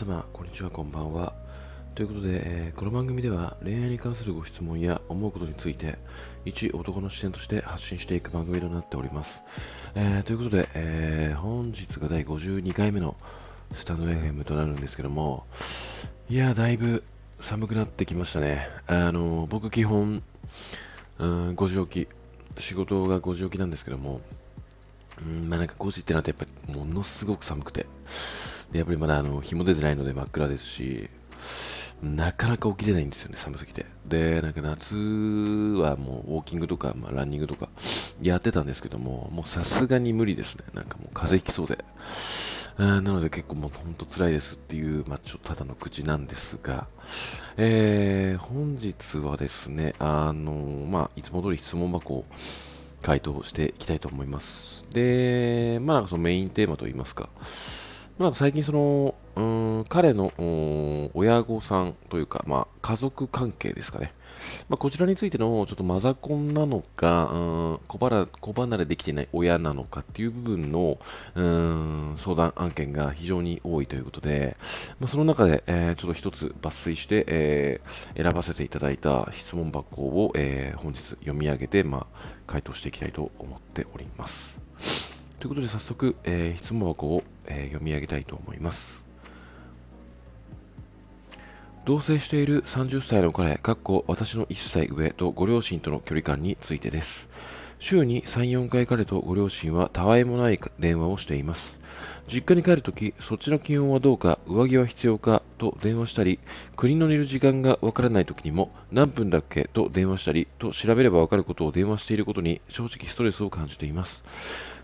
様、こんにちは、こんばんは。ということで、えーこの番組では恋愛に関するご質問や思うことについて、一男の視点として発信していく番組となっております。えーということで、えー本日が第52回目のスタンド FM となるんですけども、いや、だいぶ寒くなってきましたね。あの僕基本、うん、5時起き、仕事が5時起きなんですけども、うん、まあなんか5時ってなってやっぱりものすごく寒くて、でやっぱりまだあの日も出てないので真っ暗ですし、なかなか起きれないんですよね、寒すぎて。で、なんか夏はもうウォーキングとか、まあ、ランニングとかやってたんですけども、もうさすがに無理ですね。なんかもう風邪ひきそうで。うんなので結構もうほんと辛いですっていう、まあ、ちょっとただの口なんですが、えー、本日はですね、あのまあ、いつも通り質問箱を回答していきたいと思います。で、まあ、そのメインテーマといいますか、なんか最近その、うん、彼の親御さんというか、まあ、家族関係ですかね。まあ、こちらについてのちょっとマザコンなのか、うん子離子離れできていない親なのかっていう部分のうん相談案件が非常に多いということで、まあ、その中で、えーちょっと一つ抜粋して、えー選ばせていただいた質問箱を、えー本日読み上げて、まあ、回答していきたいと思っております。ということで早速、えー質問箱を、えー読み上げたいと思います。同棲している30歳の彼、かっこ私の1歳上とご両親との距離感についてです。週に3、4回彼とご両親はたわいもない電話をしています。実家に帰るとき、そっちの気温はどうか、上着は必要かと電話したり、国の寝る時間がわからないときにも、何分だっけと電話したり、と調べればわかることを電話していることに正直ストレスを感じています。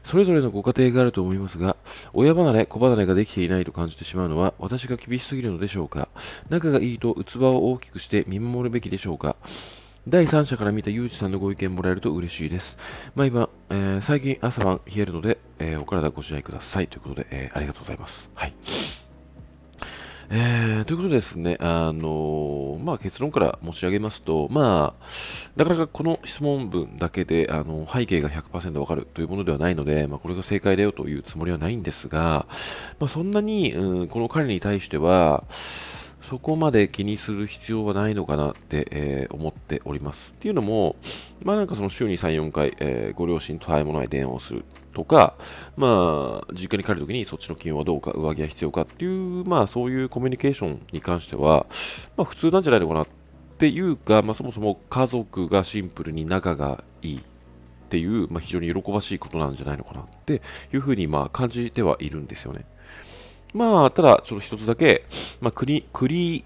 それぞれのご家庭があると思いますが、親離れ、子離れができていないと感じてしまうのは私が厳しすぎるのでしょうか仲がいいと器を大きくして見守るべきでしょうか第三者から見たゆうじさんのご意見もらえると嬉しいです。毎晩、えー最近朝晩冷えるので、えーお体ご自愛ください。ということで、えーありがとうございます。はい。えーということでですね、あのまあ、結論から申し上げますと、まあ、なかなかこの質問文だけで、あの背景が100%わかるというものではないので、まあ、これが正解だよというつもりはないんですが、まあ、そんなに、うん、この彼に対しては、そこまで気にする必要はないのかなって、えー思っております。っていうのも、まあなんかその週に3、4回、えーご両親と絶えもない電話をするとか、まあ、実家に帰るときにそっちの気温はどうか、上着は必要かっていう、まあそういうコミュニケーションに関しては、まあ普通なんじゃないのかなっていうか、まあそもそも家族がシンプルに仲がいいっていう、まあ非常に喜ばしいことなんじゃないのかなっていうふうにまあ感じてはいるんですよね。まあ、ただ、ちょっと一つだけ、まあ、栗、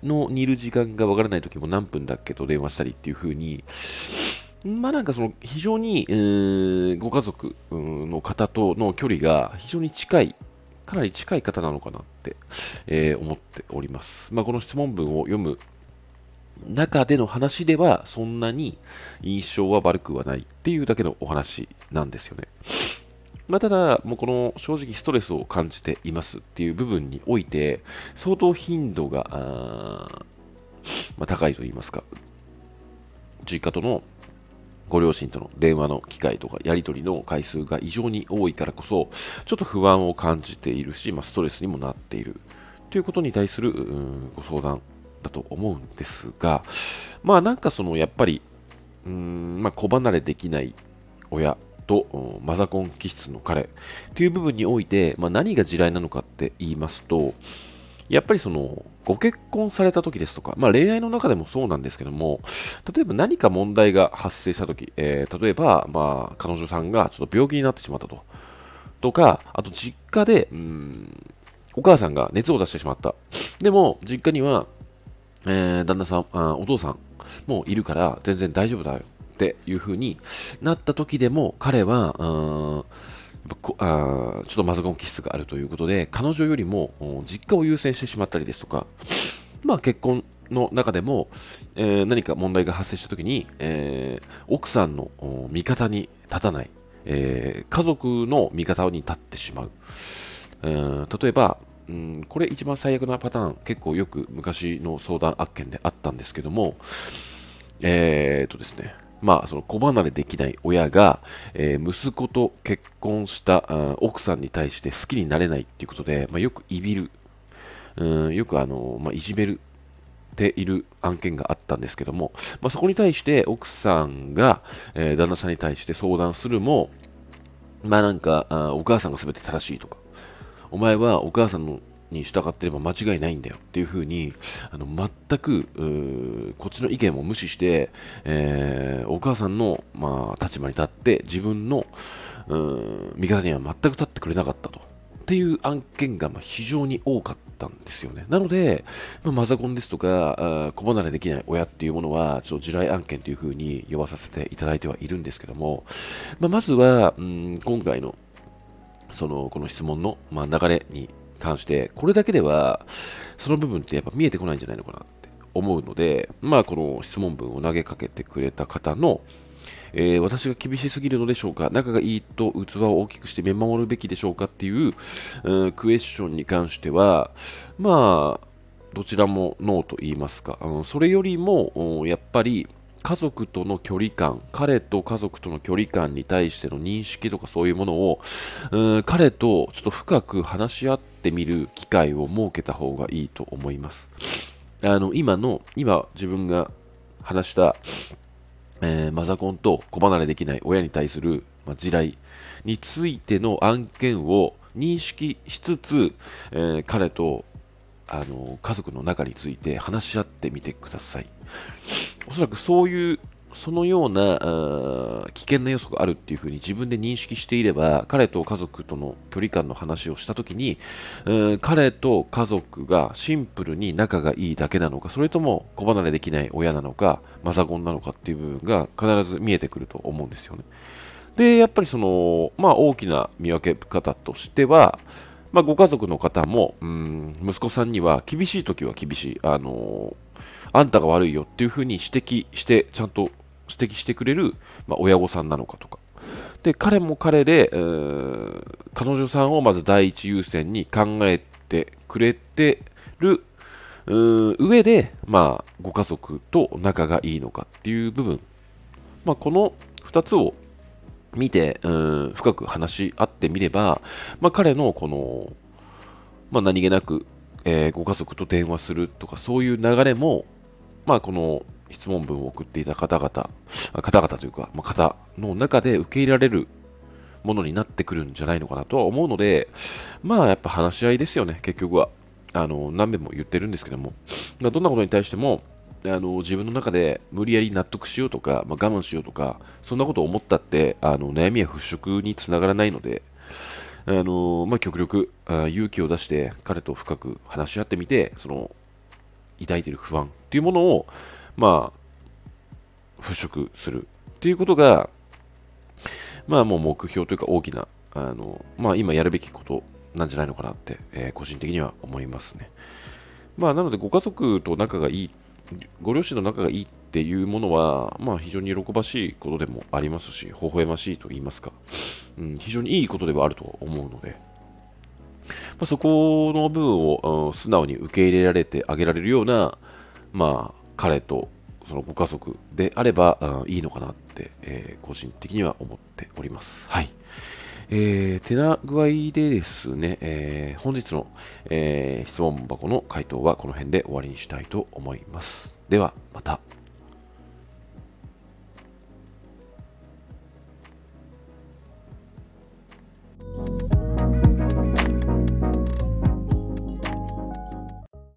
の煮る時間がわからない時も何分だっけと電話したりっていう風に、まあなんかその非常に、えーご家族の方との距離が非常に近い、かなり近い方なのかなって、えー思っております。まあこの質問文を読む中での話ではそんなに印象は悪くはないっていうだけのお話なんですよね。まあ、ただ、もうこの正直ストレスを感じていますっていう部分において、相当頻度が、あまあ、高いと言いますか、実家とのご両親との電話の機会とかやり取りの回数が異常に多いからこそ、ちょっと不安を感じているし、まあ、ストレスにもなっているということに対するご相談だと思うんですが、まあなんかそのやっぱり、うーんまあ、子離れできない親とマザコン気質の彼という部分において、まあ、何が地雷なのかって言いますと、やっぱりそのご結婚された時ですとか、まあ、恋愛の中でもそうなんですけども、例えば何か問題が発生した時、えー例えば、まあ、彼女さんがちょっと病気になってしまったと。とか、あと実家で、うん、お母さんが熱を出してしまった。でも、実家には、えー旦那さんあ、お父さんもいるから全然大丈夫だよっていう風になった時でも彼は、うんやっぱこあちょっとマザコン気質があるということで彼女よりも実家を優先してしまったりですとか、まあ、結婚の中でも、えー何か問題が発生した時に、えー奥さんの味方に立たない、えー家族の味方に立ってしまう、えー例えば、うん、これ一番最悪なパターン結構よく昔の相談案件であったんですけどもえー、とですねまあ、その子離れできない親が、えー息子と結婚した奥さんに対して好きになれないっていうことで、まあ、よくいびる。うんよくあの、まあ、いじめるている案件があったんですけども、まあ、そこに対して奥さんが、えー、旦那さんに対して相談するも、まあなんかあ、お母さんが全て正しいとか、お前はお母さんのに従ってれば間違いないんだよっていうふうにあの全くこっちの意見も無視して、えー、お母さんの、まあ、立場に立って自分のう味方には全く立ってくれなかったとっていう案件がま非常に多かったんですよね。なので、まあ、マザコンですとか、子離れできない親っていうものは、ちょっと地雷案件というふうに呼ばさせていただいてはいるんですけども、まあ、まずは、うん、今回の、その、この質問の、まあ、流れに関して、これだけでは、その部分ってやっぱ見えてこないんじゃないのかなって思うので、まあ、この質問文を投げかけてくれた方の、えー、私が厳しすぎるのでしょうか仲がいいと器を大きくして見守るべきでしょうかっていう、うん、クエスチョンに関しては、まあ、どちらもノーと言いますか、うん、それよりも、やっぱり、家族との距離感、彼と家族との距離感に対しての認識とかそういうものを、うん、彼とちょっと深く話し合っててみる機会を設けた方がいいと思います。あの、今の、今自分が話したえー、マザコンと子離れできない親に対する、まあ、地雷についての案件を認識しつつ、えー、彼とあの家族の中について話し合ってみてください。おそらくそういうそのような危険な要素があるっていうふうに自分で認識していれば彼と家族との距離感の話をしたときに彼と家族がシンプルに仲がいいだけなのかそれとも子離れできない親なのかマザコンなのかっていう部分が必ず見えてくると思うんですよね。でやっぱりその、まあ、大きな見分け方としては、まあ、ご家族の方もうん息子さんには厳しい時は厳しい、あのあんたが悪いよっていうふうに指摘してちゃんと指摘してくれる、まあ、親御さんなのかとか。で、彼も彼で、え、彼女さんをまず第一優先に考えてくれてる上で、まあ、ご家族と仲がいいのかっていう部分、まあ、この2つを見て、うん深く話し合ってみれば、まあ、彼のこの、まあ、何気なく、えー、ご家族と電話するとかそういう流れも、まあ、この質問文を送っていた方々、方々というか、まあ、方の中で受け入れられるものになってくるんじゃないのかなとは思うので、まあやっぱ話し合いですよね、結局は。あの何遍も言ってるんですけども、どんなことに対してもあの自分の中で無理やり納得しようとか、まあ、我慢しようとか、そんなことを思ったってあの悩みや払拭につながらないので、あのまあ、極力あ勇気を出して彼と深く話し合ってみて、その抱いている不安っていうものを、まあ、払拭するっていうことが、まあもう目標というか大きな、あの、まあ今やるべきことなんじゃないのかなって、えー、個人的には思いますね。まあなのでご家族と仲がいい、ご両親の仲がいいっていうものは、まあ非常に喜ばしいことでもありますし、微笑ましいと言いますか、うん、非常にいいことではあると思うので、まあ、そこの部分を、素直に受け入れられてあげられるような、まあ、彼とそのご家族であれば、うん、いいのかなって、えー、個人的には思っております。はい。えー、てな具合でですね、えー、本日の、えー、質問箱の回答はこの辺で終わりにしたいと思います。では、また。